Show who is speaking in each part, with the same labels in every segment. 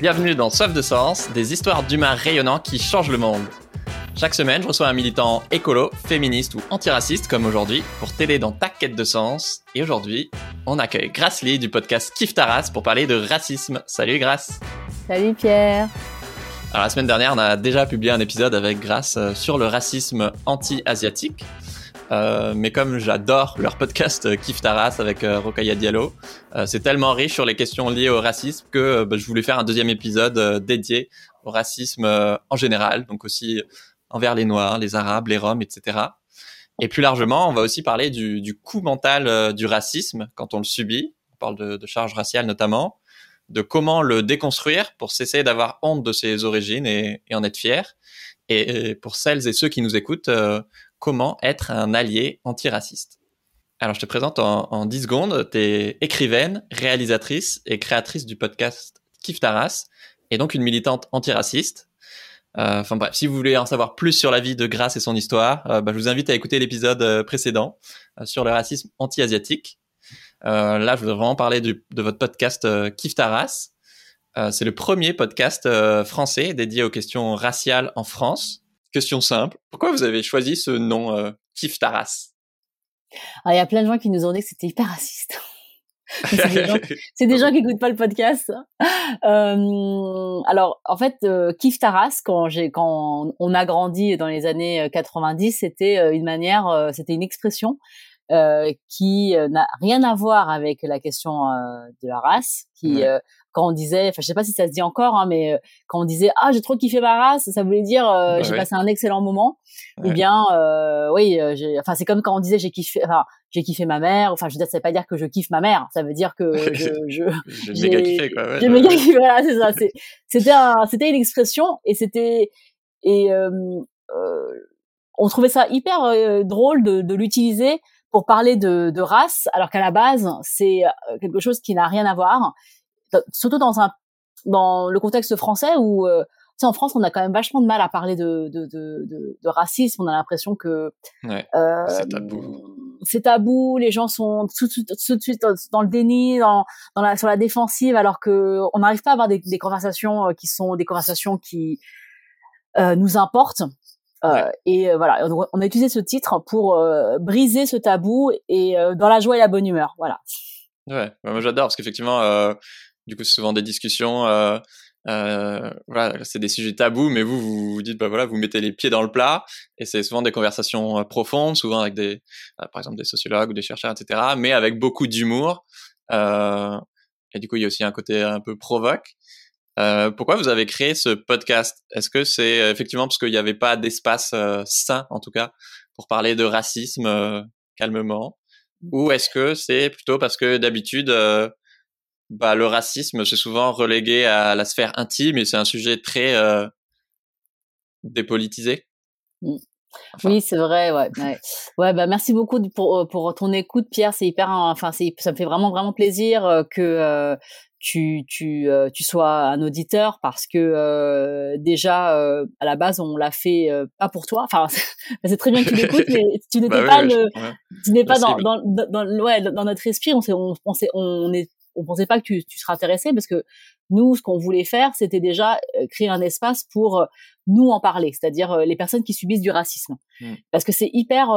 Speaker 1: Bienvenue dans Soif de Sens, des histoires d'humains rayonnants qui changent le monde. Chaque semaine, je reçois un militant écolo, féministe ou antiraciste comme aujourd'hui pour t'aider dans ta quête de sens. Et aujourd'hui, on accueille Grace Lee du podcast Kif Taras pour parler de racisme. Salut Grace
Speaker 2: Salut Pierre
Speaker 1: Alors la semaine dernière, on a déjà publié un épisode avec Grace euh, sur le racisme anti-asiatique. Euh, mais comme j'adore leur podcast euh, Kif Taras avec euh, Rokaya Diallo, euh, c'est tellement riche sur les questions liées au racisme que bah, je voulais faire un deuxième épisode dédié au racisme en général, donc aussi envers les Noirs, les Arabes, les Roms, etc. Et plus largement, on va aussi parler du, du coût mental du racisme quand on le subit. On parle de, de charge raciale notamment, de comment le déconstruire pour cesser d'avoir honte de ses origines et, et en être fier. Et, et, pour celles et ceux qui nous écoutent, comment être un allié antiraciste. Alors, je te présente en, en 10 secondes. Tu es écrivaine, réalisatrice et créatrice du podcast Kif Taras, et donc une militante antiraciste. Euh, enfin bref, si vous voulez en savoir plus sur la vie de Grace et son histoire, euh, bah, je vous invite à écouter l'épisode euh, précédent sur le racisme anti-asiatique. Là, je voudrais vraiment parler du, de votre podcast Kif Taras. C'est le premier podcast français dédié aux questions raciales en France. Question simple. Pourquoi vous avez choisi ce nom euh, Kif Taras?
Speaker 2: Il y a plein de gens qui nous ont dit que c'était hyper raciste. c'est des, gens, des gens qui écoutent pas le podcast. Euh, alors, en fait, euh, Kif Taras, quand quand on a grandi dans les années 90, c'était une manière, c'était une expression euh, qui n'a rien à voir avec la question de la race, qui ouais quand on disait, enfin je sais pas si ça se dit encore, hein, mais euh, quand on disait ah j'ai trop kiffé ma race, ça voulait dire euh, bah, j'ai ouais. passé un excellent moment. Ouais. Ou bien euh, oui, euh, enfin c'est comme quand on disait j'ai kiffé, enfin j'ai kiffé ma mère. Enfin je veux dire ça veut pas dire que je kiffe ma mère, ça veut dire que je je
Speaker 1: j'ai méga kiffé quoi. Ouais,
Speaker 2: j'ai méga kiffé, voilà c'est ça. C'était un, c'était une expression et c'était et on trouvait ça hyper drôle de, de l'utiliser pour parler de, de race, alors qu'à la base c'est quelque chose qui n'a rien à voir surtout dans un dans le contexte français où euh, tu sais en France on a quand même vachement de mal à parler de de de, de, de racisme. On a l'impression que
Speaker 1: ouais, euh, c'est tabou.
Speaker 2: c'est tabou les gens sont tout, tout, tout, de suite dans le déni dans dans la sur la défensive alors que on n'arrive pas à avoir des, des conversations euh, qui sont des conversations qui euh, nous importent. Euh, et voilà. On a utilisé ce titre pour briser ce tabou et dans la joie et la bonne humeur. Voilà.
Speaker 1: Ouais. Moi j'adore parce qu'effectivement du coup, c'est souvent des discussions. Euh, euh, voilà, c'est des sujets tabous, mais vous, vous vous dites, bah voilà, vous mettez les pieds dans le plat, et c'est souvent des conversations euh, profondes, souvent avec des, euh, par exemple, des sociologues ou des chercheurs, etc., mais avec beaucoup d'humour. Euh, et du coup, il y a aussi un côté un peu provoque. Euh, pourquoi vous avez créé ce podcast? Est-ce que c'est effectivement parce qu'il n'y avait pas d'espace sain, en tout cas, pour parler de racisme calmement, ou est-ce que c'est plutôt parce que d'habitude bah, le racisme, c'est souvent relégué à la sphère intime et c'est un sujet très euh, dépolitisé.
Speaker 2: Mmh. Enfin. Oui, c'est vrai. Ouais, ouais. ouais. bah merci beaucoup pour euh, pour ton écoute, Pierre. C'est hyper. Enfin, c'est ça me fait vraiment vraiment plaisir euh, que euh, tu tu euh, tu sois un auditeur parce que euh, déjà à la base on l'a fait pas pour toi. Enfin, c'est très bien que tu l'écoutes, mais tu n'étais bah, pas oui, le, ouais. tu n'es pas dans, dans, dans, ouais dans notre esprit. On on on, on est on pensait pas que tu, tu serais intéressé parce que nous, ce qu'on voulait faire, c'était déjà euh, créer un espace pour euh, nous en parler, c'est-à-dire euh, les personnes qui subissent du racisme. Mmh. Parce que c'est hyper,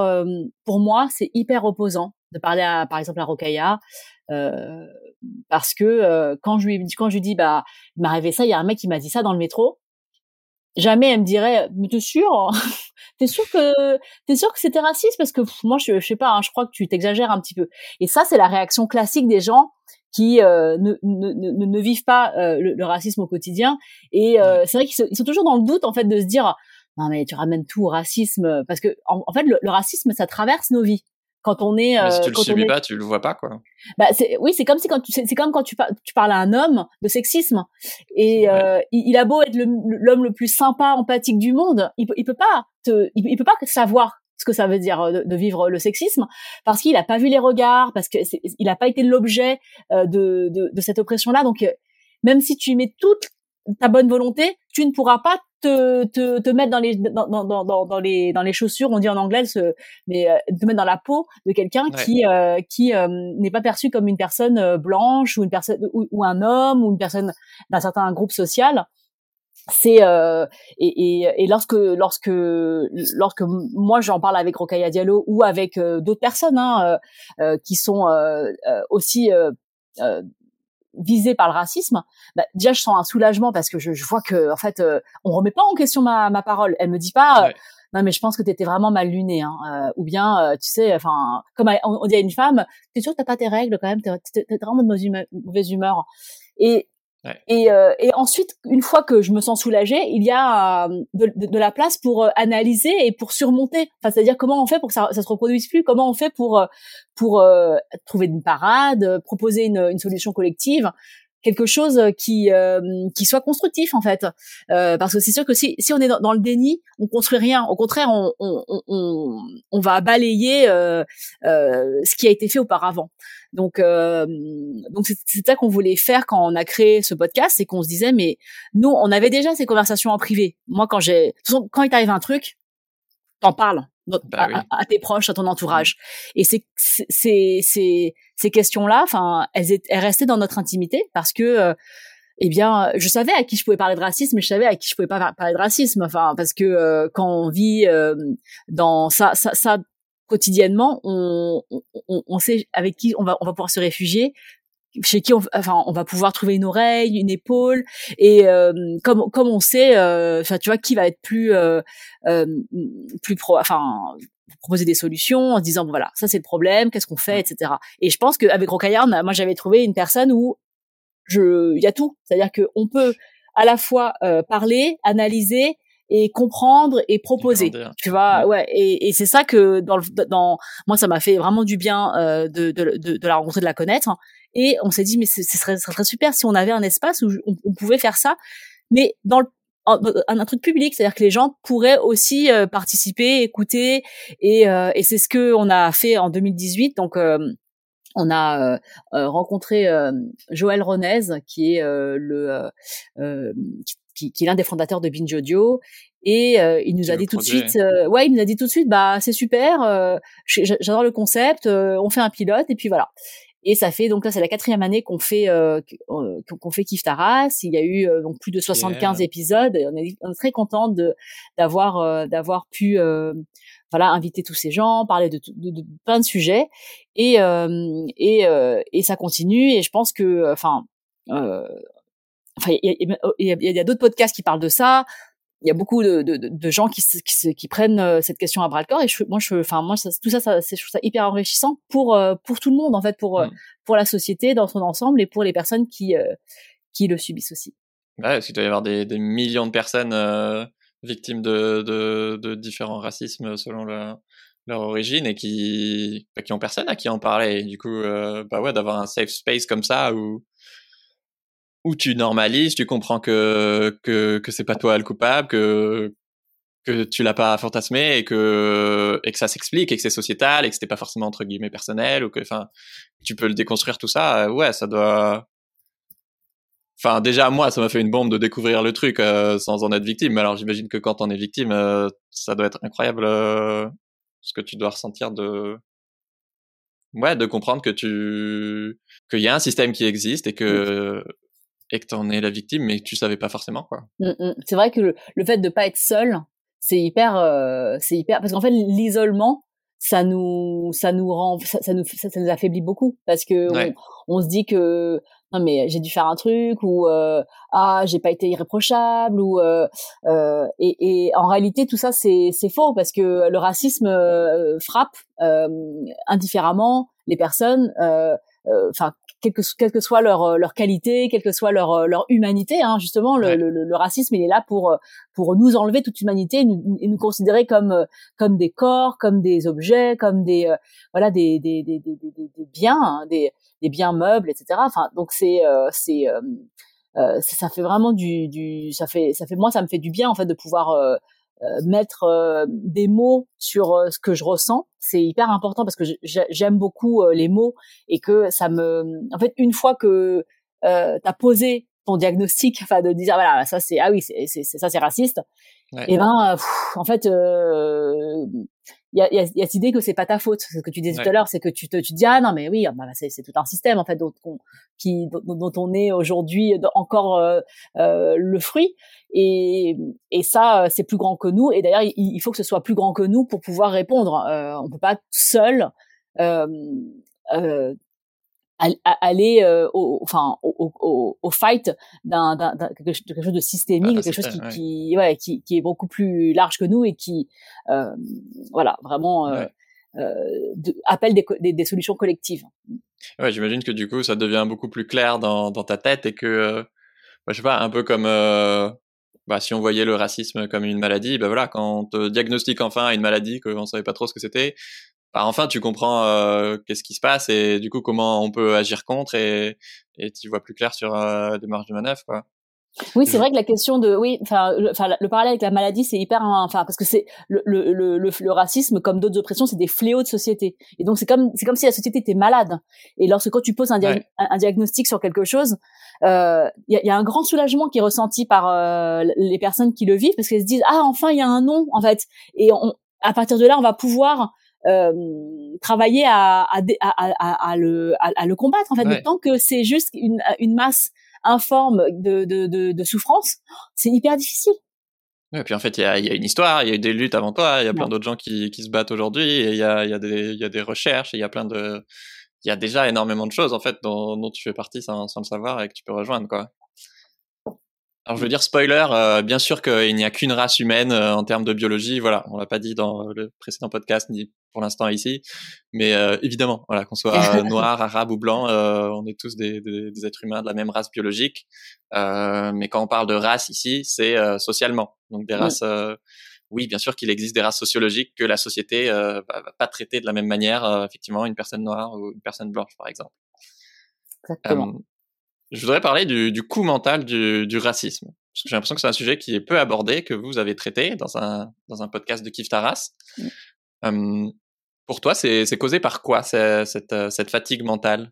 Speaker 2: pour moi, c'est hyper opposant de parler à, par exemple, à Rokaya, euh, parce que quand je lui quand je lui dis, bah, il m'est arrivé ça, il y a un mec qui m'a dit ça dans le métro. Jamais elle me dirait, mais t'es sûr, t'es sûr que t'es sûr que c'était raciste parce que pff, moi je, je sais pas, hein, je crois que tu t'exagères un petit peu. Et ça c'est la réaction classique des gens qui euh, ne, ne, ne, ne, vivent pas euh, le, le, racisme au quotidien. Et euh, c'est vrai qu'ils sont toujours dans le doute en fait de se dire non mais tu ramènes tout au racisme parce que en, en fait le, le, racisme ça traverse nos vies. Quand on est,
Speaker 1: mais si tu
Speaker 2: le
Speaker 1: subis
Speaker 2: est...
Speaker 1: pas, tu le vois pas quoi.
Speaker 2: Bah c'est oui, c'est comme si quand tu c'est comme quand tu, par, tu parles à un homme de sexisme et ouais. il, il, a beau être l'homme le, plus sympa, empathique du monde, il peut il peut pas te il, il peut pas savoir ce que ça veut dire euh, de, de vivre le sexisme, parce qu'il n'a pas vu les regards, parce qu'il n'a pas été l'objet euh, de, de, de, cette oppression-là. Donc, euh, même si tu mets toutes ta bonne volonté, tu ne pourras pas te, te, te mettre dans les dans, dans, dans, dans, les dans les chaussures, on dit en anglais, ce, mais euh, te mettre dans la peau de quelqu'un qui euh, qui euh, n'est pas perçu comme une personne blanche ou une personne ou, un homme ou une personne d'un certain groupe social. C'est euh, et, et, et, lorsque lorsque lorsque moi j'en parle avec Rokaya Diallo ou avec d'autres personnes hein, qui sont aussi visée par le racisme, bah, déjà je sens un soulagement parce que je, je vois que en fait euh, on remet pas en question ma, ma parole. Elle me dit pas euh, non mais je pense que tu étais vraiment mal luné hein, euh, ou bien tu sais enfin comme on, dit à une femme, t'es sûr que t'as pas tes règles quand même, t'es es, vraiment de mauvaise humeur. Et et, euh, et, ensuite, une fois que je me sens soulagée, il y a euh, de, la place pour euh, analyser et pour surmonter. Enfin, c'est-à-dire comment on fait pour que ça, ça se reproduise plus, comment on fait pour pour trouver une parade, proposer une, une solution collective? Quelque chose qui qui soit constructif en fait. Euh, parce que c'est sûr que si si on est dans, le déni on construit rien. Au contraire on on on, on va balayer euh, euh, ce qui a été fait auparavant donc donc c'est ça qu'on voulait faire quand on a créé ce podcast c'est qu'on se disait mais nous on avait déjà ces conversations en privé moi quand j'ai quand il t'arrive un truc t'en parles bah à, tes proches, à ton entourage. Et c'est c'est c'est ces questions-là, enfin, elles, elles restaient dans notre intimité parce que euh, eh bien, je savais à qui je pouvais parler de racisme, mais je savais à qui je pouvais pas parler de racisme. Enfin, parce que euh, quand on vit euh, dans ça, ça, ça quotidiennement, on, on, on, sait avec qui on va, on va pouvoir se réfugier, chez qui on, enfin, on va pouvoir trouver une oreille, une épaule, et comme comme on sait, enfin, tu vois, qui va être plus plus pro, enfin, proposer des solutions en se disant voilà ça c'est le problème qu'est-ce qu'on fait etc et je pense qu'avec Rocaillard moi j'avais trouvé une personne où je il y a tout. C'est-à-dire que on peut à la fois euh, parler analyser et comprendre et proposer tu vois ouais. et, et c'est ça que dans le, dans moi ça m'a fait vraiment du bien euh, de, de, de, de, la rencontrer de la connaître et on s'est dit mais ce serait, ce serait super si on avait un espace où on, on pouvait faire ça. Mais dans le un, truc public, c'est-à-dire que les gens pourraient aussi euh, participer, écouter, et, euh, et c'est ce que on a fait en 2018. Donc euh, on a rencontré Joël Ronez, qui est le qui, qui, est l'un des fondateurs de Binge Audio, et il nous a dit tout de suite, ouais, il nous a dit tout de suite, bah c'est super, j'adore le concept, on fait un pilote, et puis voilà. Et ça fait donc là c'est la quatrième année qu'on fait euh, qu'on fait Kif Taras. Il y a eu euh, donc plus de 75 épisodes. Et on, est, on est très content de d'avoir euh, d'avoir pu voilà inviter tous ces gens, parler de, de, de plein de sujets et et et ça continue. Et je pense que enfin enfin il y a, y a, y a d'autres podcasts qui parlent de ça il y a beaucoup de, de, de gens qui, qui, qui, prennent euh, cette question à bras le corps et je, moi je enfin moi ça, tout ça, ça je trouve ça hyper enrichissant pour euh, pour tout le monde en fait pour euh, mm. pour la société dans son ensemble et pour les personnes qui qui le subissent aussi.
Speaker 1: Ouais, parce qu'il doit y avoir des, des millions de personnes victimes de, de, de différents racismes selon leur, leur origine et qui bah, qui ont personne à qui en parler. Et du coup, bah ouais, d'avoir un safe space comme ça où où tu normalises, tu comprends que que que c'est pas toi le coupable, que que tu l'as pas fantasmé et que et que ça s'explique et que c'est sociétal et que c'était pas forcément entre guillemets personnel ou que enfin tu peux le déconstruire tout ça. Euh, ouais, ça doit. Enfin, déjà moi, ça m'a fait une bombe de découvrir le truc euh, sans en être victime. Alors, j'imagine que quand on est victime, euh, ça doit être incroyable ce que tu dois ressentir de ouais, de comprendre que tu qu'il y a un système qui existe et que et que t'en es la victime, mais tu savais pas forcément quoi.
Speaker 2: Mmh, mmh. C'est vrai que le, fait de pas être seul, c'est hyper, euh, c'est hyper, parce qu'en fait l'isolement, ça nous, ça nous rend, ça, nous, ça, nous affaiblit beaucoup parce que on, se dit que non mais j'ai dû faire un truc ou euh, ah j'ai pas été irréprochable ou euh, euh, et, et, en réalité tout ça c'est c'est faux parce que le racisme euh, frappe euh, indifféremment les personnes enfin quelle que, quelle que soit leur, euh, leur qualité, quelle que soit leur, euh, leur humanité. Hein, justement, le, le, le, racisme, il est là pour, euh, pour nous enlever toute humanité et nous, et nous considérer comme, comme des corps, comme des objets, comme des, voilà, des, des, des, des, des biens, hein, des, des biens meubles, etc. Enfin, donc c'est, c'est, ça fait vraiment du, du, ça fait, ça fait, moi, ça me fait du bien en fait de pouvoir euh, mettre euh, des mots sur euh, ce que je ressens, c'est hyper important parce que j'aime beaucoup les mots et que ça me, en fait, une fois que euh, t'as posé ton diagnostic, enfin de dire voilà ça c'est ah oui c'est ça c'est raciste. Et ben en fait il y a, y, a, y a cette idée que c'est pas ta faute. Ce que tu disais tout à l'heure, c'est que tu te, tu dis ah non mais oui, ah, bah, c'est, c'est tout un système en fait dont on, qui dont, on est aujourd'hui encore euh, euh, le fruit. Et, et ça, c'est plus grand que nous. Et d'ailleurs, il, il, faut que ce soit plus grand que nous pour pouvoir répondre. Euh, on peut pas seul euh, euh, aller euh, au, enfin au, au, au fight d'un, d'un, quelque chose de systémique, quelque chose qui, qui, ouais, qui, qui est beaucoup plus large que nous et qui euh, voilà vraiment euh, euh de, appelle des, des, des, solutions collectives.
Speaker 1: Ouais, j'imagine que du coup ça devient beaucoup plus clair dans, dans ta tête et que euh, bah, je sais pas un peu comme bah, si on voyait le racisme comme une maladie, ben voilà, quand on te diagnostique enfin une maladie qu'on savait pas trop ce que c'était, bah, enfin tu comprends euh, qu'est-ce qui se passe et du coup comment on peut agir contre et et tu vois plus clair sur euh, des marges de manœuvre quoi.
Speaker 2: Oui, c'est vrai que la question de oui, enfin, le, le parallèle avec la maladie, c'est hyper, enfin, parce que c'est le, le, le, le, racisme, comme d'autres oppressions, c'est des fléaux de société. Et donc c'est comme c'est comme si la société était malade. Et lorsque quand tu poses un, un, diagnostic sur quelque chose, il euh, y, a, y, a, un grand soulagement qui est ressenti par euh, les personnes qui le vivent parce qu'elles se disent ah enfin il y a un nom en fait. Et on, à partir de là, on va pouvoir euh, travailler à, à, à, à, le, à, le combattre en fait. Ouais. tant que c'est juste une, une masse informe de, de, de, de souffrance, c'est hyper difficile.
Speaker 1: Et puis en fait, il y a, y a, une histoire, il y a eu des luttes avant toi, il y a plein d'autres gens qui, qui se battent aujourd'hui, il y a, y, a des, y a des recherches, il y a plein de, il y a déjà énormément de choses en fait dont, dont tu fais partie sans, sans, le savoir et que tu peux rejoindre quoi. Alors je veux dire spoiler, euh, bien sûr qu'il n'y a qu'une race humaine euh, en termes de biologie, voilà, on l'a pas dit dans le précédent podcast ni pour l'instant ici, mais euh, évidemment, voilà, qu'on soit noir, arabe ou blanc, euh, on est tous des, des, des, êtres humains de la même race biologique. Euh, mais quand on parle de race ici, c'est socialement, donc des races. oui, bien sûr qu'il existe des races sociologiques que la société va, va, pas traiter de la même manière, effectivement, une personne noire ou une personne blanche, par exemple.
Speaker 2: Exactement
Speaker 1: je voudrais parler du, du coût mental du, du racisme. Parce que j'ai l'impression que c'est un sujet qui est peu abordé, que vous avez traité dans un, dans un podcast de Kif Taras. Mm. Um, pour toi, c'est causé par quoi cette, cette fatigue mentale?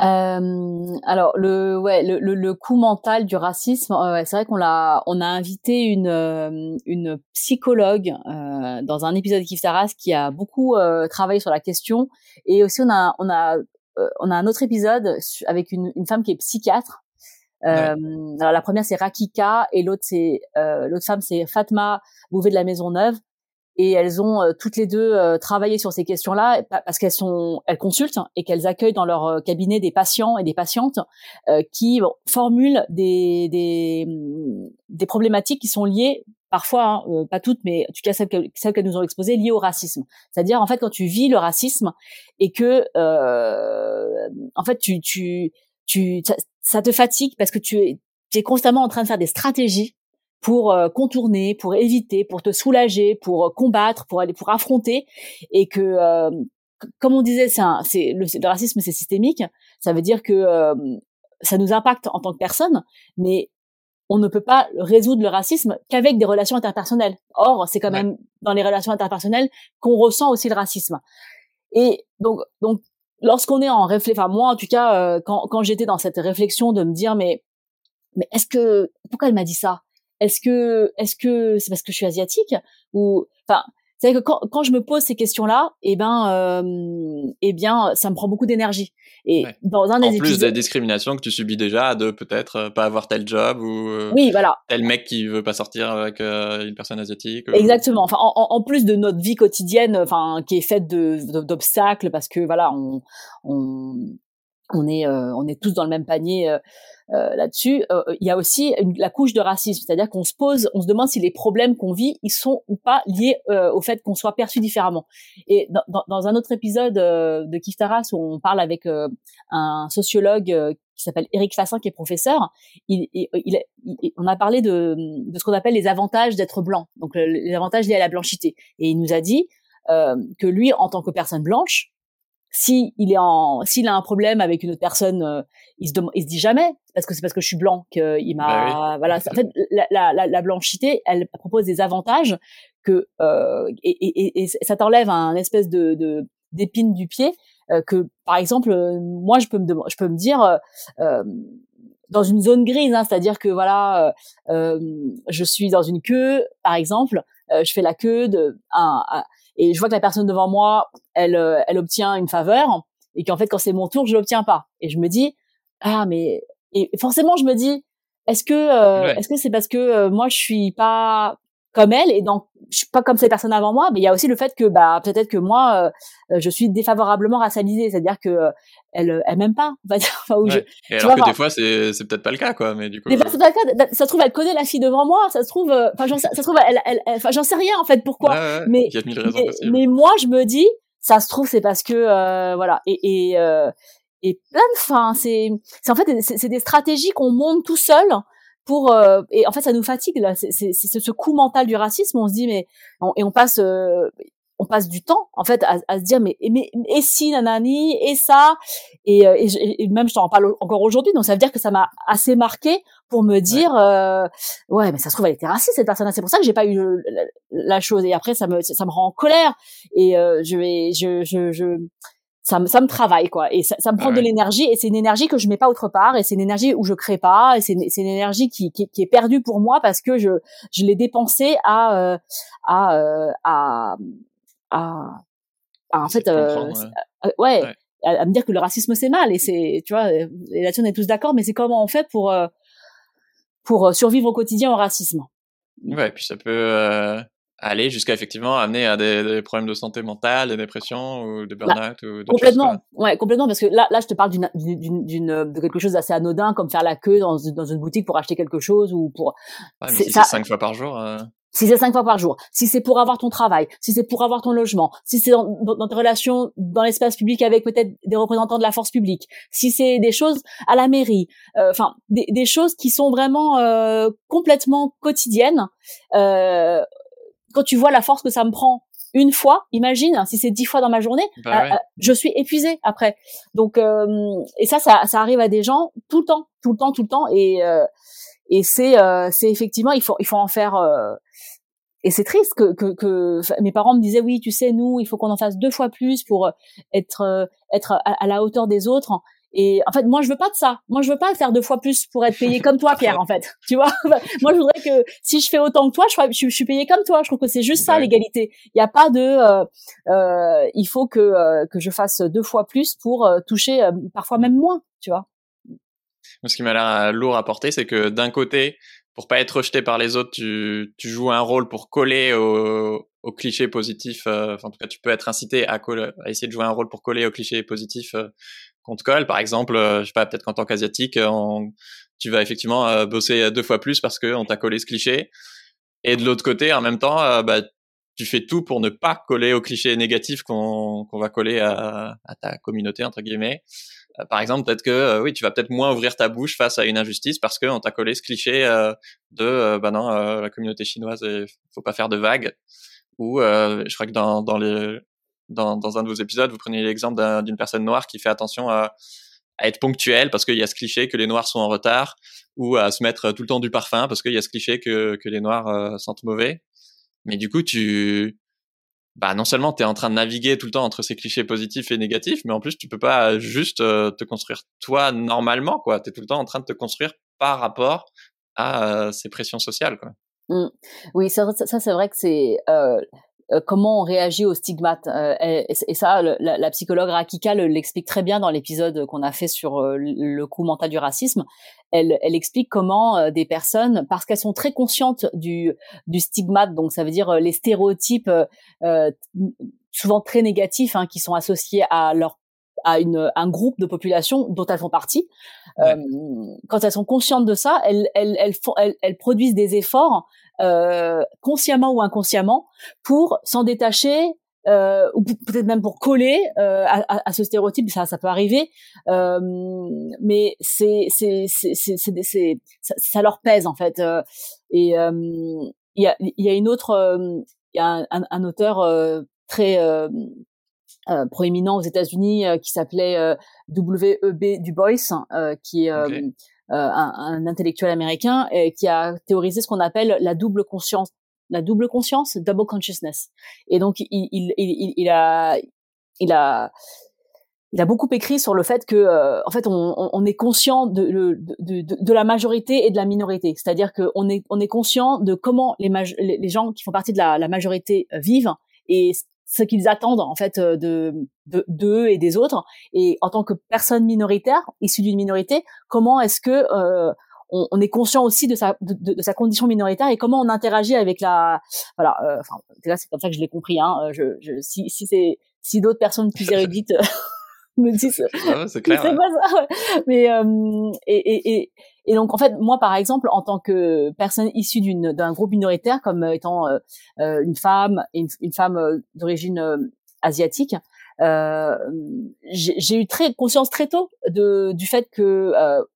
Speaker 2: Euh, alors le ouais le, le, le, coût mental du racisme euh, c'est vrai qu'on l'a on a invité une euh, une psychologue euh, dans un épisode de Kif Taras qui a beaucoup euh, travaillé sur la question et aussi on a on a euh, on a un autre épisode avec une, une femme qui est psychiatre. Euh, alors la première c'est Rakika et l'autre c'est euh, l'autre femme c'est Fatma Bouvet de la Maison Neuve et elles ont toutes les deux travaillé sur ces questions-là parce qu'elles sont elles consultent et qu'elles accueillent dans leur cabinet des patients et des patientes qui formulent des, des des problématiques qui sont liées parfois, hein, euh, pas toutes, mais en tout cas celles qu'elles nous ont exposées, liées au racisme. C'est-à-dire, en fait, quand tu vis le racisme et que, euh, en fait, tu, tu, tu, ça, te fatigue parce que tu es, tu es constamment en train de faire des stratégies pour euh, contourner, pour éviter, pour te soulager, pour combattre, pour aller, pour affronter, et que, euh, comme on disait, c'est, c'est le, le, racisme, c'est systémique. Ça veut dire que ça nous impacte en tant que personne, mais on ne peut pas résoudre le racisme qu'avec des relations interpersonnelles. Or, c'est quand même dans les relations interpersonnelles qu'on ressent aussi le racisme. Et donc, donc, lorsqu'on est en réflexion, enfin moi en tout cas, euh, quand, quand j'étais dans cette réflexion de me dire mais mais est-ce que pourquoi elle m'a dit ça? Est-ce que est-ce que c'est parce que je suis asiatique ou enfin c'est que quand, quand je me pose ces questions-là, eh ben, euh, eh bien, ça me prend beaucoup d'énergie. Et
Speaker 1: dans un des en plus des discriminations que tu subis déjà, de peut-être euh, pas avoir tel job ou euh,
Speaker 2: oui, voilà.
Speaker 1: tel mec qui veut pas sortir avec euh, une personne asiatique.
Speaker 2: Exactement. Enfin, en, en, plus de notre vie quotidienne, enfin, qui est faite de d'obstacles parce que voilà, on on on est on est tous dans le même panier euh, là-dessus, euh, il y a aussi la couche de racisme, c'est-à-dire qu'on se pose, on se demande si les problèmes qu'on vit, ils sont ou pas liés euh, au fait qu'on soit perçu différemment. Et dans, dans, dans un autre épisode de Kiftaras où on parle avec un sociologue qui s'appelle Eric Fassin, qui est professeur, il, il, il, on a parlé de, de ce qu'on appelle les avantages d'être blanc, donc les avantages liés à la blanchité. Et il nous a dit euh, que lui, en tant que personne blanche, si il est en, s'il a un problème avec une autre personne, euh, il se il se dit jamais parce que c'est parce que je suis blanc qu'il m'a, bah voilà. En fait, la, la, la, blanchité, elle propose des avantages que euh, et, et, et, ça t'enlève un espèce de, de d'épine du pied euh, que par exemple moi je peux me je peux me dire dans une zone grise, hein, c'est-à-dire que voilà, euh, je suis dans une queue, par exemple, je fais la queue de un, et je vois que la personne devant moi, elle, elle obtient une faveur, et qu'en fait quand c'est mon tour, je l'obtiens pas, et je me dis ah mais et forcément je me dis est-ce que est-ce que c'est parce que moi je suis pas comme elle et donc je suis pas comme ces personnes avant moi mais il y a aussi le fait que bah peut-être que moi euh, je suis défavorablement racialisée. C'est-à-dire que euh, elle elle m'aime pas
Speaker 1: enfin où je, et alors que des fois c'est c'est peut-être pas le cas quoi mais du coup
Speaker 2: des fois c'est pas le cas. Ça se trouve elle connaît la fille devant moi ça se trouve euh, enfin j'en ça se trouve elle elle enfin j'en sais rien en fait pourquoi. Mais, mais, mais moi je me dis ça se trouve c'est parce que voilà. Et et et plein de fins c'est c'est en fait c'est des stratégies qu'on monte tout seul pour euh, et en fait ça nous fatigue là. C'est ce coup mental du racisme on se dit mais et on passe euh, on passe du temps en fait à, à se dire mais, mais et si nanani et ça et, euh, et, et même je t'en parle encore aujourd'hui donc ça veut dire que ça m'a assez marqué pour me dire ouais. ouais. mais ça se trouve elle était raciste cette personne c'est pour ça que j'ai pas eu la, la, chose et après ça me ça me rend en colère et je vais je je, je ça me, ça me travaille quoi et ça, ça me prend de l'énergie et c'est une énergie que je mets pas autre part et c'est une énergie où je crée pas et c'est une, une énergie qui, qui, qui, est perdue pour moi parce que je je l'ai dépensée à, euh, à, euh, à, à à en fait euh, ouais, À, me dire que le racisme c'est mal et c'est tu vois et là-dessus on est tous d'accord mais c'est comment on fait pour pour survivre au quotidien au racisme
Speaker 1: ouais et puis ça peut aller jusqu'à effectivement amener à des, des, problèmes de santé mentale, des dépressions ou des bah, burn-out ou
Speaker 2: complètement, ouais, complètement parce que là, là, je te parle d'une, d'une, de quelque chose d'assez anodin comme faire la queue dans, dans une boutique pour acheter quelque chose ou pour.
Speaker 1: Ouais, mais si c'est cinq fois par jour. Euh...
Speaker 2: Si c'est cinq fois par jour, si c'est pour avoir ton travail, si c'est pour avoir ton logement, si c'est dans, dans, tes relations dans l'espace public avec peut-être des représentants de la force publique, si c'est des choses à la mairie, euh, enfin des, des, choses qui sont vraiment euh, complètement quotidiennes. Euh, quand tu vois la force que ça me prend une fois, imagine si c'est dix fois dans ma journée, bah euh, euh, je suis épuisée après. Donc euh, et ça, ça, ça arrive à des gens tout le temps, tout le temps, tout le temps, et et c'est c'est effectivement il faut il faut en faire. Et c'est triste que, que, que mes parents me disaient oui, tu sais, nous, il faut qu'on en fasse deux fois plus pour être être à la hauteur des autres. Et en fait, moi, je veux pas de ça. Moi, je veux pas faire deux fois plus pour être payé comme toi, Pierre. En fait, tu vois? moi, je voudrais que si je fais autant que toi, je, je, suis payé comme toi. Je trouve que c'est juste ça l'égalité. Il n'y a pas de. Euh, euh, il faut que euh, que je fasse deux fois plus pour euh, toucher euh, parfois même moins, tu vois?
Speaker 1: Ce qui m'a l'air lourd à porter, c'est que d'un côté, pour pas être rejeté par les autres, tu, tu joues un rôle pour coller au, au cliché positif. enfin, en tout cas, tu peux être incité à, coller, à essayer de jouer un rôle pour coller au cliché positif qu'on te colle. Par exemple, euh, je sais pas, peut-être qu'en tant qu'asiatique, euh, tu vas effectivement euh, bosser deux fois plus parce qu'on t'a collé ce cliché. Et de l'autre côté, en même temps, bah, tu fais tout pour ne pas coller au cliché négatif qu'on va coller à, ta communauté entre guillemets. par exemple, peut-être que oui, tu vas peut-être moins ouvrir ta bouche face à une injustice parce qu'on t'a collé ce cliché de bah non, la communauté chinoise, il faut pas faire de vagues. Ou je crois que dans, dans les dans, dans un de vos épisodes, vous prenez l'exemple d'une personne noire qui fait attention à, à être ponctuelle parce qu'il y a ce cliché que les noirs sont en retard ou à se mettre tout le temps du parfum parce qu'il y a ce cliché que, que les noirs euh, sentent mauvais. Mais du coup, tu, bah, non seulement tu es en train de naviguer tout le temps entre ces clichés positifs et négatifs, mais en plus, tu peux pas juste euh, te construire toi normalement, quoi. Tu es tout le temps en train de te construire par rapport à euh, ces pressions sociales, quoi.
Speaker 2: Mmh. Oui, ça, c'est vrai que c'est euh, comment on réagit aux stigmates. Euh, et, ça, la, psychologue Rakika l'explique très bien dans l'épisode qu'on a fait sur euh, le coût mental du racisme. Elle, elle explique comment des personnes, parce qu'elles sont très conscientes du, du stigmate, donc ça veut dire les stéréotypes souvent très négatifs hein, qui sont associés à leur à une, un groupe de population dont elles font partie. Euh, quand elles sont conscientes de ça, elles, elles, elles, font, elles, produisent des efforts euh, consciemment ou inconsciemment pour s'en détacher euh, ou peut-être même pour coller euh, à, à, ce stéréotype, ça, ça peut arriver, euh, mais c'est c'est c'est c'est ça, ça, leur pèse en fait. Euh, et euh, il y a y a une autre il y a un, un, auteur très euh, proéminent aux États-Unis euh, qui s'appelait euh, W.E.B. Du Bois, qui est un, un, intellectuel américain et qui a théorisé ce qu'on appelle la double conscience, la double conscience, double consciousness. Et donc il, il, il, il a il a il a beaucoup écrit sur le fait que, euh, en fait, on, on, est conscient de, de, de, de, la majorité et de la minorité. C'est-à-dire qu'on est, on est conscient de comment les, les gens qui font partie de la, la majorité euh, vivent ce qu'ils attendent en fait euh, de d'eux et des autres. Et en tant que personne minoritaire, issue d'une minorité, comment est-ce que euh, on, on, est conscient aussi de sa de, de, sa condition minoritaire et comment on interagit avec la voilà. Enfin, c'est comme ça que je l'ai compris. Hein. Je, je, si si c'est si d'autres personnes plus érudites me disent
Speaker 1: c'est clair,
Speaker 2: pas ça mais euh, et, et, et, et, donc en fait moi par exemple en tant que personne issue d'une d'un groupe minoritaire comme étant euh, euh une femme une, femme euh, d'origine euh, asiatique euh, j'ai eu très conscience très tôt de du fait que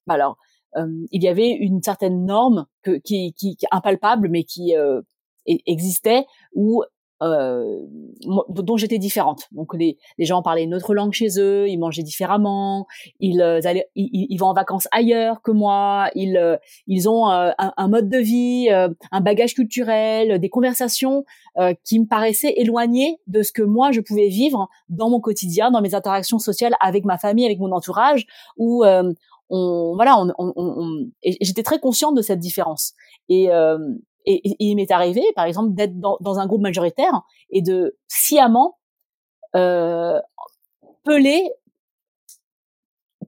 Speaker 2: alors il y avait une certaine norme que, qui, qui, qui impalpable mais qui existait où euh, dont j'étais différente. Donc les, les gens parlaient une autre langue chez eux, ils mangeaient différemment, ils euh, allaient, ils, vont en vacances ailleurs que moi, ils euh, ont un, un, mode de vie, un bagage culturel, des conversations qui me paraissaient éloignées de ce que moi je pouvais vivre dans mon quotidien, dans mes interactions sociales avec ma famille, avec mon entourage, où voilà, j'étais très consciente de cette différence. Et et, il m'est arrivé, par exemple, d'être dans, dans, un groupe majoritaire et de sciemment euh, peler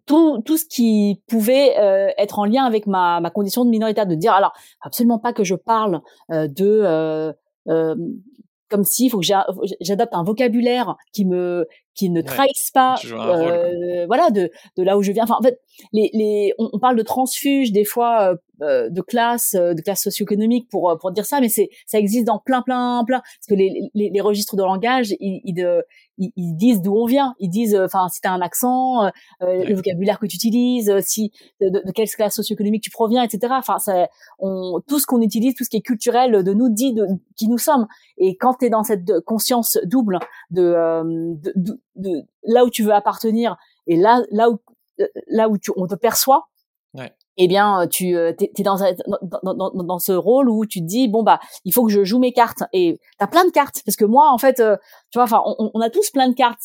Speaker 2: tout, tout ce qui pouvait euh, être en lien avec ma, ma condition de minoritaire, de dire alors absolument pas que je parle euh, de euh, euh comme s'il faut que j'adopte un vocabulaire qui me qui ne trahisse pas euh, voilà de de là où je viens. Enfin en fait les les on, parle de transfuge des fois euh, de classe de classe socio-économique pour pour dire ça mais c'est ça existe dans plein plein plein. Parce que les les, les registres de langage ils, ils, ils, disent d'où on vient. Ils disent enfin si tu as un accent le vocabulaire que tu utilises si de, de, quelle classe socio-économique tu proviens etc enfin ça on tout ce qu'on utilise tout ce qui est culturel de nous dit de qui nous sommes. Et quand tu es dans cette conscience double de, de de là où tu veux appartenir et là là où euh, là où tu, on te perçoit ouais. Eh bien tu euh, t'es es dans, dans, dans, dans, ce rôle où tu te dis bon bah il faut que je joue mes cartes. Et t'as plein de cartes. Parce que moi en fait euh, tu vois enfin on, on, a tous plein de cartes.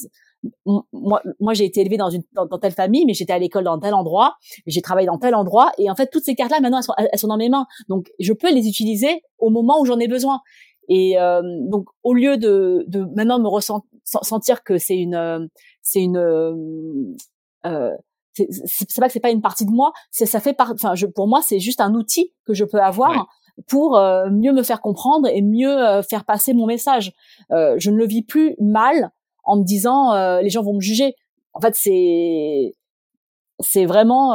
Speaker 2: Moi, moi j'ai été élevée dans une dans, telle famille, mais j'étais à l'école dans tel endroit, j'ai travaillé dans tel endroit, et en fait toutes ces cartes-là maintenant elles sont, elles sont dans mes mains, donc je peux les utiliser au moment où j'en ai besoin. Et euh, donc, au lieu de, de maintenant me ressentir que c'est une, c'est une, euh, c'est pas que c'est pas une partie de moi, c'est ça fait part. Enfin, je, pour moi, c'est juste un outil que je peux avoir. pour euh, mieux me faire comprendre et mieux euh, faire passer mon message. Euh, je ne le vis plus mal en me disant les gens vont me juger. En fait, c'est c'est vraiment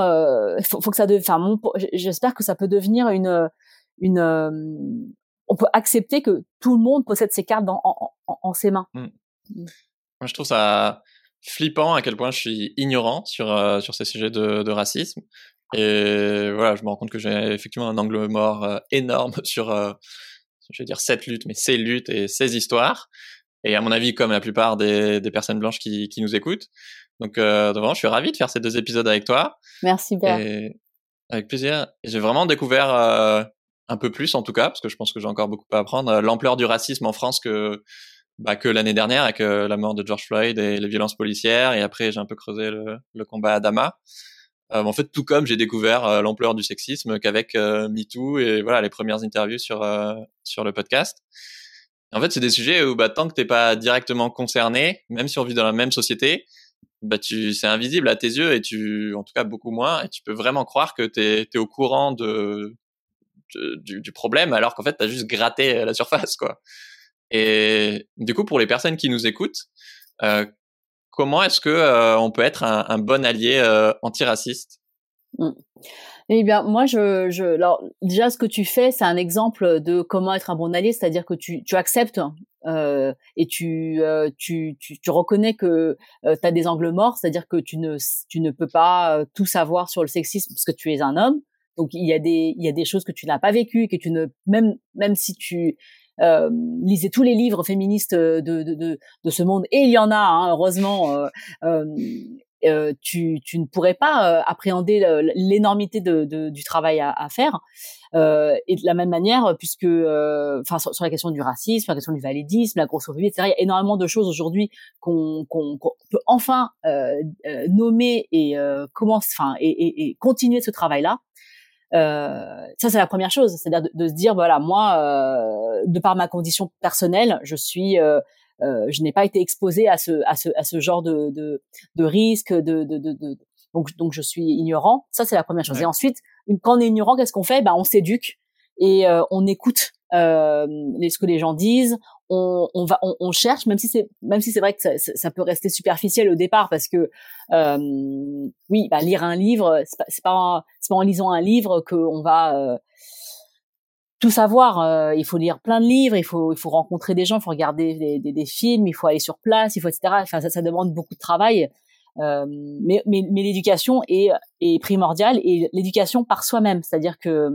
Speaker 2: faut, faut que ça enfin j'espère que ça peut devenir une une on peut accepter que tout le monde possède ses cartes dans, en, en, ses mains. Mm.
Speaker 1: Mm. Moi, je trouve ça flippant à quel point je suis ignorant sur euh, sur ces sujets de, de, racisme. Et voilà, je me rends compte que j'ai effectivement un angle mort euh, énorme sur, euh, je vais dire cette lutte, mais ces luttes et ces histoires. Et à mon avis, comme la plupart des, des personnes blanches qui, qui nous écoutent. Donc, vraiment, je suis ravi de faire ces deux épisodes avec toi.
Speaker 2: Merci, Bert.
Speaker 1: Avec plaisir. J'ai vraiment découvert un peu plus en tout cas, parce que je pense que j'ai encore beaucoup à apprendre, euh, l'ampleur du racisme en France que bah, que l'année dernière avec euh, la mort de George Floyd et les violences policières. Et après, j'ai un peu creusé le, le combat à Dama. Euh, en fait, tout comme j'ai découvert l'ampleur du sexisme qu'avec MeToo et voilà les premières interviews sur sur le podcast. En fait, c'est des sujets où bah, tant que t'es pas directement concerné, même si on vit dans la même société, bah tu c'est invisible à tes yeux et tu en tout cas beaucoup moins et tu peux vraiment croire que t'es es au courant de du, du, problème alors qu'en fait t'as juste gratté la surface quoi. Et du coup pour les personnes qui nous écoutent, euh, comment est-ce que euh, on peut être un, un bon allié euh, antiraciste?
Speaker 2: Mmh. Eh bien, moi, je, je, alors déjà, ce que tu fais, c'est un exemple de comment être un bon allié, c'est-à-dire que tu, tu acceptes euh, et tu, euh, tu, tu, tu, reconnais que euh, tu as des angles morts, c'est-à-dire que tu ne, tu ne peux pas tout savoir sur le sexisme parce que tu es un homme. Donc il y a des il y a des choses que tu n'as pas vécues, que tu ne même même si tu euh, lisais tous les livres féministes de, de, de, de, ce monde et il y en a hein, heureusement euh, euh, tu, tu ne pourrais pas appréhender l'énormité du travail à, à faire. Euh, et de la même manière, puisque, enfin, sur, la question du racisme, la question du validisme, la grossophobie, etc. Il y a énormément de choses aujourd'hui qu'on qu'on peut enfin nommer et commence, enfin, et, et, et, continuer ce travail-là. Euh, ça c'est la première chose, c'est-à-dire de, de, se dire voilà moi, euh, de par ma condition personnelle, je suis, euh, je n'ai pas été exposé à ce à ce à ce genre de de, de risque, de, de, de, donc donc je suis ignorant. Ça c'est la première chose. Et ensuite, quand on est ignorant, qu'est-ce qu'on fait? Ben on s'éduque et on écoute euh, ce que les gens disent, on, on va, on, on, cherche, même si c'est, même si c'est vrai que ça, ça, peut rester superficiel au départ, parce que euh, oui, bah, lire un livre, c'est pas, c'est pas, pas, en lisant un livre qu'on va euh, tout savoir. Euh, il faut lire plein de livres, il faut, il faut rencontrer des gens, il faut regarder des, des, des films, il faut aller sur place, il faut etc. Enfin, ça, ça demande beaucoup de travail. Euh, mais, mais, mais l'éducation est, est primordiale et l'éducation par soi-même, c'est-à-dire que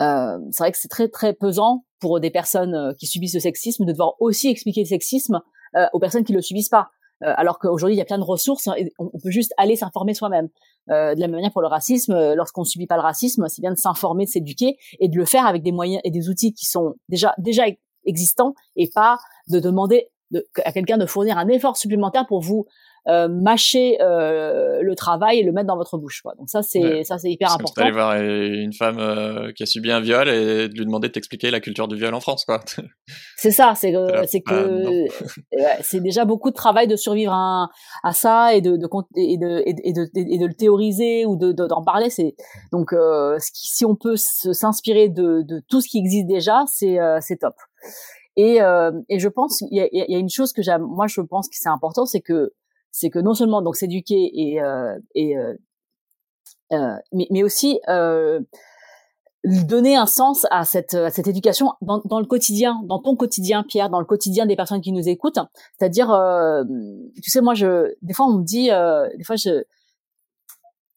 Speaker 2: euh, c'est vrai que c'est très très pesant pour des personnes euh, qui subissent le sexisme de devoir aussi expliquer le sexisme euh, aux personnes qui le subissent pas. Euh, alors qu'aujourd'hui il y a plein de ressources et on, peut juste aller s'informer soi-même. Euh, de la même manière pour le racisme, lorsqu'on subit pas le racisme, c'est bien de s'informer, de s'éduquer et de le faire avec des moyens et des outils qui sont déjà déjà existants et pas de demander de, à quelqu'un de fournir un effort supplémentaire pour vous euh, mâcher euh, le travail et le mettre dans votre bouche. Quoi. Donc ça, c'est ça, c'est hyper important.
Speaker 1: Aller voir une femme euh, qui a subi un viol et de lui demander de t'expliquer la culture du viol en France, quoi.
Speaker 2: c'est ça, c'est que c'est que c'est déjà beaucoup de travail de survivre à, à ça et de, de, et de et de et de le théoriser ou de d'en parler. C'est donc si on peut s'inspirer de, de tout ce qui existe déjà, c'est c'est top. Et, euh, et je pense il y a, y a, une chose que j'aime moi je pense que c'est important c'est que c'est que non seulement donc s'éduquer et euh, et euh, euh, mais, mais aussi donner un sens à cette à cette éducation dans, dans le quotidien, dans ton quotidien, Pierre, dans le quotidien des personnes qui nous écoutent. C'est-à-dire, tu sais, moi, je des fois on me dit, des fois je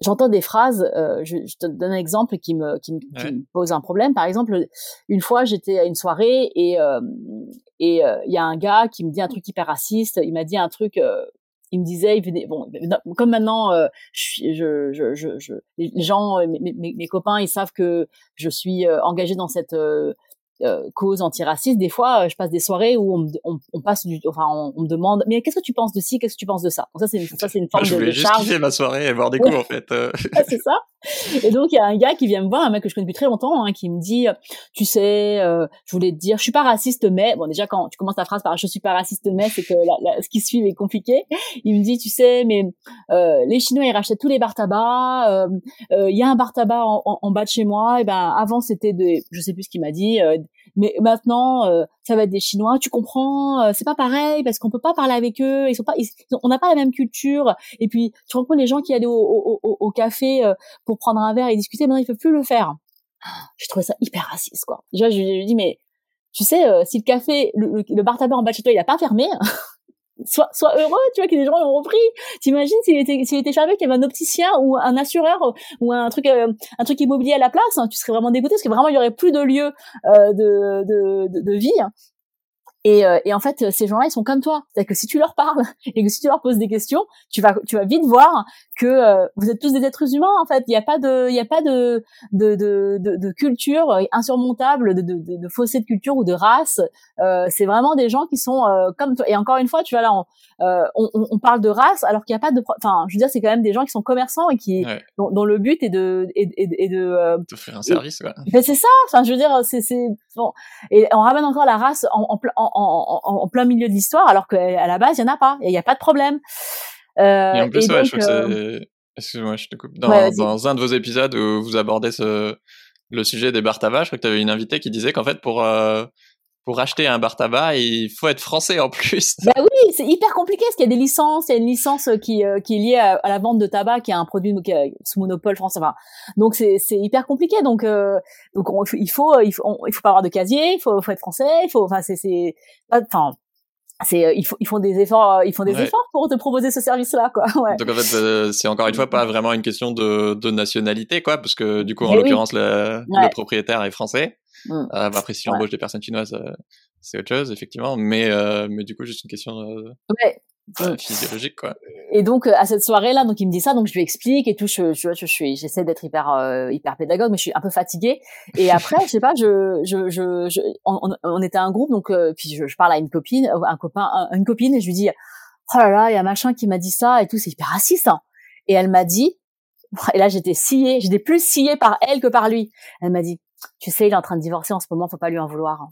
Speaker 2: j'entends des phrases. Je, je, te donne un exemple qui me qui, me, qui me pose un problème. Par exemple, une fois j'étais à une soirée et et il y a un gars qui me dit un truc hyper raciste. Il m'a dit un truc il me disait, il venait, bon, comme maintenant, euh, je, je, je, je, les gens, mes, mes, mes, copains, ils savent que je suis euh, engagée dans cette euh, euh, cause antiraciste, des fois, euh, je passe des soirées où on, on, on passe du, enfin, on, me demande, mais qu'est-ce que tu penses de ci, qu'est-ce que tu penses de ça? Donc ça, c'est une, ça, c'est une forme
Speaker 1: je
Speaker 2: voulais
Speaker 1: de, juste
Speaker 2: charge.
Speaker 1: ma soirée et boire des coups, en fait. Euh.
Speaker 2: c'est ça. Et donc, il y a un gars qui vient me voir, un mec que je connais depuis très longtemps, hein, qui me dit, tu sais, euh, je voulais te dire, je suis pas raciste, mais, bon, déjà, quand tu commences ta phrase par je suis pas raciste, mais, c'est que ce qui suit est compliqué. Il me dit, tu sais, mais euh, les Chinois, ils rachètent tous les bar tabac, il y a un bar tabac en, en, bas de chez moi, et ben, avant, c'était de, je sais plus ce qu'il m'a dit, mais maintenant euh, ça va être des Chinois. Tu comprends euh, C'est pas pareil parce qu'on peut pas parler avec eux. Ils sont pas, on n'a pas la même culture. Et puis tu rencontres les gens qui allaient au, au, au, au café euh, pour prendre un verre et discuter. Maintenant ils peuvent plus le faire. Je trouvais ça hyper raciste quoi. Déjà je lui dis mais tu sais si le café, le, le bar tabac en bas de chez toi il a pas fermé. sois, heureux, tu vois, que les gens l'ont repris. T'imagines s'il était, s'il était fermé, qu'il y avait un opticien ou un assureur ou un truc, euh, un truc immobilier à la place, hein, tu serais vraiment dégoûté parce que vraiment il y aurait plus de lieu euh, de, de, de, de, vie. Hein. Et, euh, et, en fait, ces gens-là, ils sont comme toi. C'est-à-dire que si tu leur parles et que si tu leur poses des questions, tu vas, tu vas vite voir que euh, vous êtes tous des êtres humains. En fait, il n'y a pas de, il y a pas de, de, de, de, de culture insurmontable, de, de, de, fossé de culture ou de race. Euh, c'est vraiment des gens qui sont euh, comme toi. Et encore une fois, tu vois là, on, on, on parle de race alors qu'il n'y a pas de, enfin, je veux dire, c'est quand même des gens qui sont commerçants et qui, dont, le but est de, et, et, de,
Speaker 1: faire un service. Quoi.
Speaker 2: Mais c'est ça. Enfin, je veux dire, c'est, c'est bon. Et on ramène encore la race en, en, en en, en, plein milieu de l'histoire, alors qu'à la base, il y en a pas, il n'y a pas de problème.
Speaker 1: Euh, et en plus, ouais, je crois que euh, c'est... Excuse-moi, je te coupe. Dans, dans, un de vos épisodes où vous abordez ce, le sujet des bar tabac, je crois que tu avais une invitée qui disait qu'en fait, pour, euh, pour acheter un bar tabac, il faut être français en plus.
Speaker 2: Bah oui, c'est hyper compliqué parce qu'il y a des licences, il y a une licence qui, qui est liée à, la vente de tabac, qui est un produit qui est sous monopole français. Enfin, donc c'est c'est hyper compliqué. Donc donc il faut il faut il faut pas avoir de casier, il faut faut être français, il faut enfin c'est c'est enfin c'est euh, ils, font, ils font des efforts euh, ils font des efforts pour te proposer ce service là quoi ouais.
Speaker 1: donc en fait euh, c'est encore une fois pas vraiment une question de, de nationalité quoi parce que du coup en l'occurrence le, le, propriétaire est français mmh. après si embauche des personnes chinoises c'est autre chose effectivement mais mais du coup juste une question
Speaker 2: ouais
Speaker 1: physiologique quoi.
Speaker 2: Et donc à cette soirée-là, donc il me dit ça, donc je lui explique et tout. Je, je, je, suis, j'essaie d'être hyper hyper pédagogue, mais je suis un peu fatiguée. Et après, je sais pas, je, je, je, on, on, était un groupe, donc puis je, parle à une copine, un copain, une copine, et je lui dis, oh là là, il y a machin qui m'a dit ça et tout, c'est hyper raciste. Hein. Et elle m'a dit, et là j'étais sciée, j'étais plus sciée par elle que par lui. Elle m'a dit, tu sais, il est en train de divorcer en ce moment, faut pas lui en vouloir. Hein.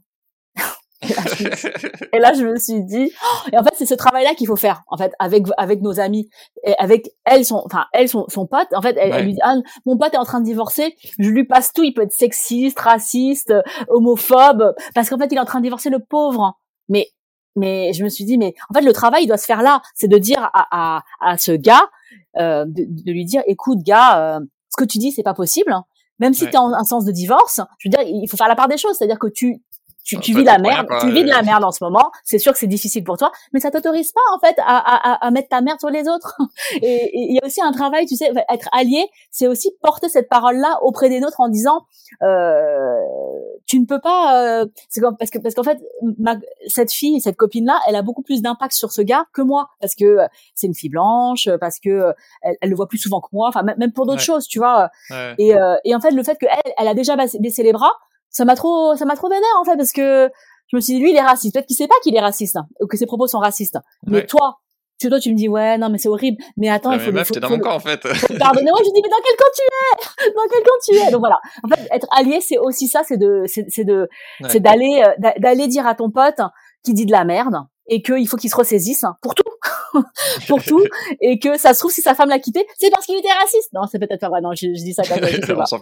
Speaker 2: et, là, je me suis dit, oh, et en fait, c'est ce travail-là qu'il faut faire, en fait, avec avec nos amis, et avec elles, son, enfin, elles sont son pote. En fait, elle, lui dit, ah, mon pote est en train de divorcer, je lui passe tout, il peut être sexiste, raciste, homophobe, parce qu'en fait, il est en train de divorcer le pauvre. Mais mais je me suis dit, mais en fait, le travail il doit se faire là, c'est de dire à, à, à ce gars, euh, de, de, lui dire, écoute, gars, euh, ce que tu dis, c'est pas possible. Hein. Même si tu as un, sens de divorce, je veux dire, il faut faire la part des choses, c'est-à-dire que tu tu, tu vis la merde, tu vis de la merde en ce moment. C'est sûr que c'est difficile pour toi, mais ça t'autorise pas en fait à, à, à, mettre ta merde sur les autres. Et il y a aussi un travail, tu sais, être allié, c'est aussi porter cette parole-là auprès des nôtres en disant, euh, tu ne peux pas, euh, parce que parce qu'en fait, ma, cette fille, cette copine-là, elle a beaucoup plus d'impact sur ce gars que moi, parce que euh, c'est une fille blanche, parce que euh, elle, elle, le voit plus souvent que moi, enfin même pour d'autres choses, tu vois. Et, et en fait, le fait qu'elle, elle a déjà baissé les bras ça m'a trop, ça m'a trop vénère en fait parce que je me suis dit lui il est raciste. Peut-être qu'il sait pas qu'il est raciste hein, ou que ses propos sont racistes. Mais toi, tu toi tu me dis ouais non mais c'est horrible. Mais attends, il faut.
Speaker 1: Mais meuf, t'es dans mon camp en fait.
Speaker 2: Pardonnez-moi, je dis mais dans quel camp tu es? Dans quel camp tu es? Donc voilà. En fait, être allié c'est aussi ça, c'est de, c'est de, c'est d'aller, euh, d'aller dire à ton pote qui dit de la merde et qu'il faut qu'il se ressaisisse hein, pour tout, pour tout, et que ça se trouve si sa femme l'a quitté, c'est parce qu'il était raciste. Non, c'est peut-être pas vrai. Non, je, dis ça comme ça.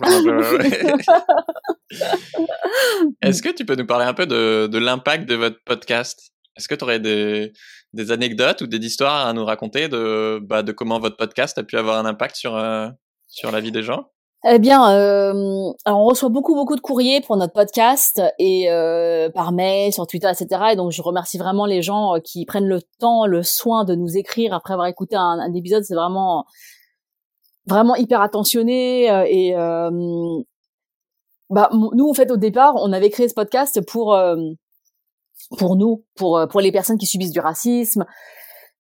Speaker 1: Est-ce que tu peux nous parler un peu de, de l'impact de votre podcast? Est-ce que tu aurais des, des anecdotes ou des histoires à nous raconter de, bah, de comment votre podcast a pu avoir un impact sur, euh, sur la vie des gens?
Speaker 2: Eh bien, euh, on reçoit beaucoup beaucoup de courriers pour notre podcast et euh, par mail, sur Twitter, etc. Et donc, je remercie vraiment les gens euh, qui prennent le temps, le soin de nous écrire après avoir écouté un, un épisode. C'est vraiment vraiment hyper attentionné euh, et euh, bah nous en fait au départ, on avait créé ce podcast pour pour nous, pour pour les personnes qui subissent du racisme,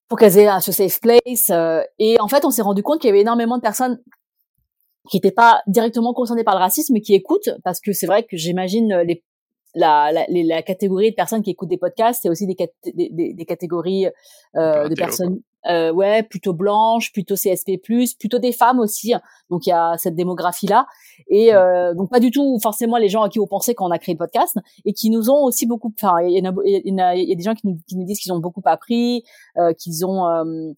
Speaker 2: pour qu'elles aient ce safe place. et en fait, on s'est rendu compte qu'il y avait énormément de personnes qui n'étaient pas directement concernés par le racisme, mais qui écoutent, parce que c'est vrai que j'imagine euh, les la, la, la, catégorie de personnes qui écoutent des podcasts, c'est aussi des, des, des, catégories euh, de personnes, euh, ouais, plutôt blanches, plutôt CSP+, plutôt des femmes aussi. Donc il y a cette démographie là, et mm. euh, donc pas du tout forcément les gens à qui on pensait quand on a créé le podcast, et qui nous ont aussi beaucoup. Enfin, il y, y, y, a des gens qui nous, qui nous disent qu'ils ont beaucoup appris, euh, qu'ils ont euh,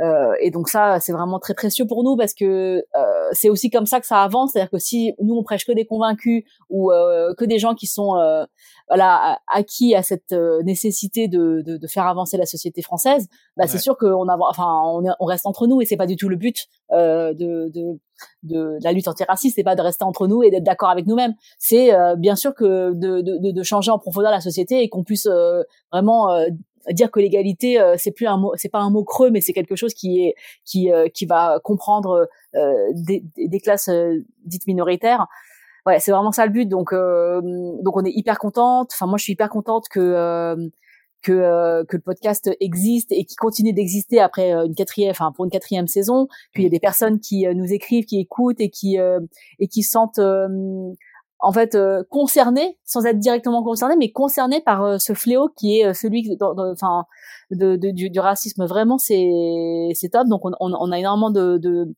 Speaker 2: euh, et donc ça, c'est vraiment très précieux pour nous parce que euh, c'est aussi comme ça que ça avance. C'est-à-dire que si nous on prêche que des convaincus ou euh, que des gens qui sont euh, voilà acquis à cette euh, nécessité de, de, de, faire avancer la société française, bah c'est sûr qu'on enfin on, on, reste entre nous et c'est pas du tout le but de, de, de, la lutte antiraciste. C'est pas de rester entre nous et d'être d'accord avec nous-mêmes. C'est bien sûr que de, de, de, changer en profondeur la société et qu'on puisse vraiment dire que l'égalité euh, c'est plus un mot c'est pas un mot creux mais c'est quelque chose qui est qui euh, qui va comprendre euh, des, des, classes dites minoritaires. Ouais c'est vraiment ça le but. Donc donc on est hyper contente. Enfin moi je suis hyper contente que que que le podcast existe et qui continue d'exister après une quatrième enfin pour une quatrième saison. Qu'il y a des personnes qui nous écrivent qui écoutent et qui et qui sentent en fait euh, concernés sans être directement concernés mais concernés par euh, ce fléau qui est euh, celui enfin de, de, du, du, racisme. Vraiment c'est c'est top. Donc on, on, a énormément de de,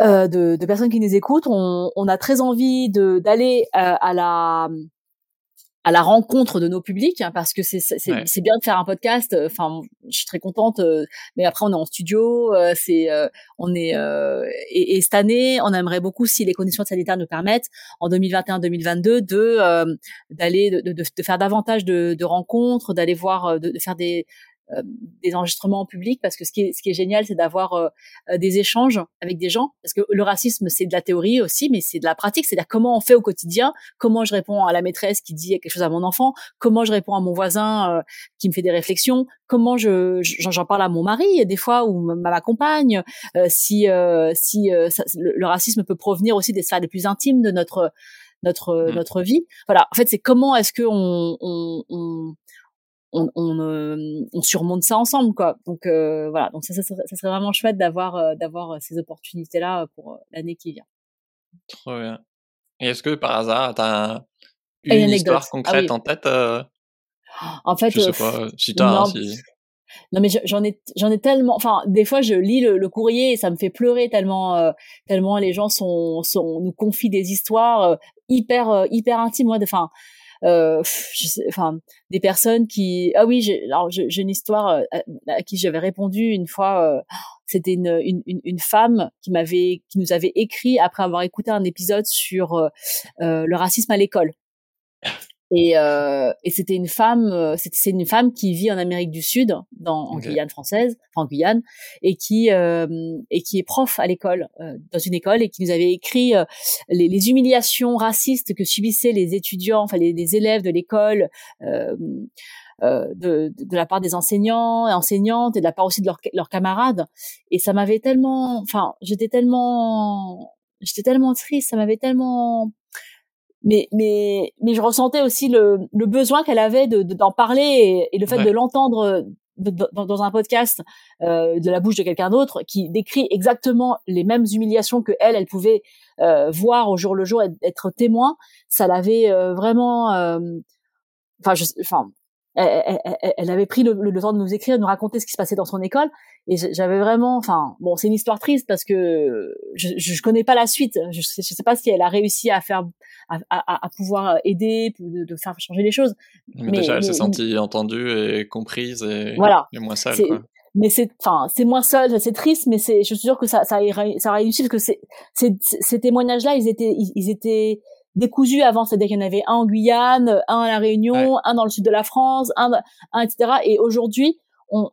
Speaker 2: euh, de, de personnes qui nous écoutent. On, on a très envie de d'aller à la à la rencontre de nos publics hein, parce que c'est c'est bien de faire un podcast euh, enfin je suis très contente euh, mais après on est en studio euh, c'est on est et, et, cette année on aimerait beaucoup si les conditions sanitaires nous permettent en 2021-2022 de d'aller de, de, de, faire davantage de, de rencontres d'aller voir de, faire des euh, des enregistrements en public parce que ce qui est, ce qui est génial, c'est d'avoir euh, euh, des échanges avec des gens parce que le racisme, c'est de la théorie aussi, mais c'est de la pratique, c'est-à-dire comment on fait au quotidien, comment je réponds à la maîtresse qui dit quelque chose à mon enfant, comment je réponds à mon voisin qui me fait des réflexions, comment je j'en parle à mon mari des fois ou à ma compagne, si si le, racisme peut provenir aussi des sphères les plus intimes de notre notre mmh. notre vie. Voilà, en fait, c'est comment est-ce que on, on, on on, on, surmonte ça ensemble quoi. Donc voilà, donc ça, ça, serait, ça serait vraiment chouette d'avoir d'avoir ces opportunités là pour l'année qui vient.
Speaker 1: Trop bien. Et est-ce que par hasard t'as une, une histoire ah concrète en tête
Speaker 2: En fait,
Speaker 1: je sais pas si t'as. Hein, si...
Speaker 2: Non mais j'en ai j'en ai tellement enfin des fois je lis le, courrier et ça me fait pleurer tellement euh, tellement les gens sont sont nous confient des histoires euh, hyper euh, hyper intimes moi enfin enfin des personnes qui ah oui j'ai alors j'ai une histoire à, qui j'avais répondu une fois c'était une, une, une femme qui m'avait qui nous avait écrit après avoir écouté un épisode sur le racisme à l'école et, euh, et c'était une femme, euh, c'est une femme qui vit en Amérique du Sud, dans, en Guyane française, enfin en Guyane, et qui euh, et qui est prof à l'école, euh, dans une école, et qui nous avait écrit euh, les, les, humiliations racistes que subissaient les étudiants, enfin les, les élèves de l'école. Euh, de, de, la part des enseignants et enseignantes et de la part aussi de leurs, leurs camarades et ça m'avait tellement enfin j'étais tellement j'étais tellement triste ça m'avait tellement mais mais mais je ressentais aussi le, le besoin qu'elle avait de d'en parler et, le fait de l'entendre dans, un podcast euh, de la bouche de quelqu'un d'autre qui décrit exactement les mêmes humiliations que elle elle pouvait euh, voir au jour le jour et être témoin ça l'avait euh, vraiment euh, enfin enfin elle, elle, elle, avait pris le, le, temps de nous écrire, de nous raconter ce qui se passait dans son école, et j'avais vraiment, enfin, bon, c'est une histoire triste parce que je, je connais pas la suite. Je, je sais pas si elle a réussi à faire à, à, à pouvoir aider, de, de, faire changer les choses.
Speaker 1: Mais, déjà, elle s'est sentie entendue et comprise et, voilà. et moins seule. Quoi.
Speaker 2: Mais c'est, enfin, c'est moins seul, c'est triste, mais c'est, je suis sûre que ça, ça, ça a réussi parce que c'est, ces témoignages-là, ils étaient, ils, étaient décousus avant, c'est-à-dire qu'il y en avait un en Guyane, un à la Réunion, un dans le sud de la France, un, un etc. Et aujourd'hui,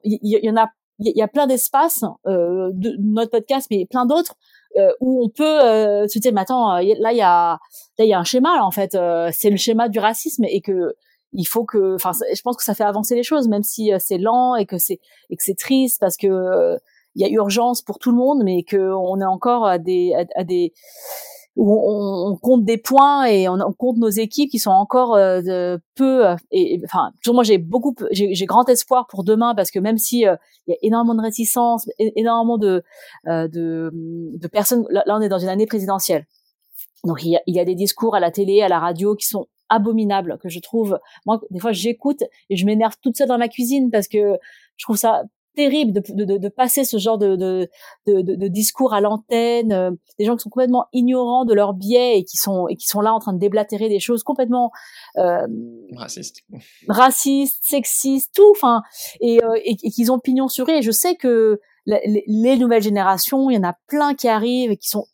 Speaker 2: il y, y, en a, il y a plein d'espaces euh, de notre podcast, mais plein d'autres euh, où on peut euh, se dire mais attends euh, là il y a là il y a un schéma là, en fait c'est le schéma du racisme et que il faut que enfin je pense que ça fait avancer les choses même si c'est lent et que c'est et que c'est triste parce que il y a urgence pour tout le monde mais que on est encore à des à des où on, compte des points et on, compte nos équipes qui sont encore euh, de peu et, enfin toujours moi j'ai beaucoup j'ai grand espoir pour demain parce que même si euh, il y a énormément de réticence énormément de euh, de, de personnes là, on est dans une année présidentielle. Donc il y, a, il y a des discours à la télé à la radio qui sont abominables que je trouve moi des fois j'écoute et je m'énerve toute seule dans ma cuisine parce que je trouve ça terrible de, de, de, passer ce genre de, de, de discours à l'antenne, euh, des gens qui sont complètement ignorants de leurs biais et qui sont et qui sont là en train de déblatérer des choses complètement
Speaker 1: euh, racistes,
Speaker 2: racistes, sexistes, tout, enfin, et, euh, et, qu'ils ont pignon sur eux. Et je sais que les, les nouvelles générations, il y en a plein qui arrivent et qui sont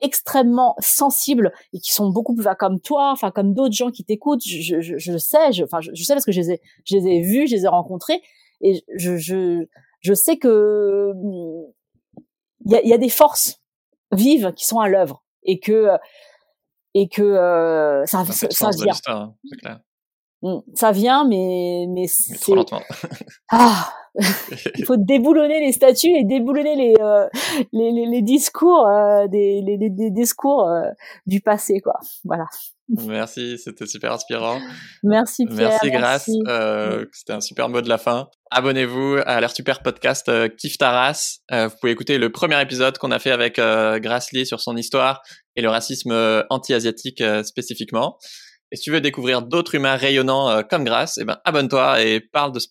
Speaker 2: extrêmement sensibles et qui sont beaucoup plus comme toi, enfin comme d'autres gens qui t'écoutent. Je, je, je, sais, je, enfin je, je, sais parce que je les ai, je les ai vus, je les ai rencontrés et je, je, je sais que il y a, y a, des forces vives qui sont à l'œuvre et que et que euh, ça, ça, ça vient. Hein, mmh, ça vient, mais mais c'est
Speaker 1: trop lentement.
Speaker 2: ah, il faut déboulonner les statuts et déboulonner les euh, les, les, les, discours euh, des, les, les, discours euh, du passé quoi. Voilà.
Speaker 1: Merci, c'était super inspirant.
Speaker 2: Merci Pierre.
Speaker 1: Merci Grace, euh, c'était un super mot de la fin. Abonnez-vous à l'air super podcast euh, Kif Taras. Euh, vous pouvez écouter le premier épisode qu'on a fait avec euh, Grace Lee sur son histoire et le racisme anti-asiatique spécifiquement. Et si tu veux découvrir d'autres humains rayonnants comme Grace, eh ben abonne-toi et parle de ce,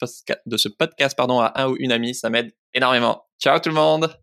Speaker 1: de ce podcast pardon à un ou une amie, ça m'aide énormément. Ciao tout le monde.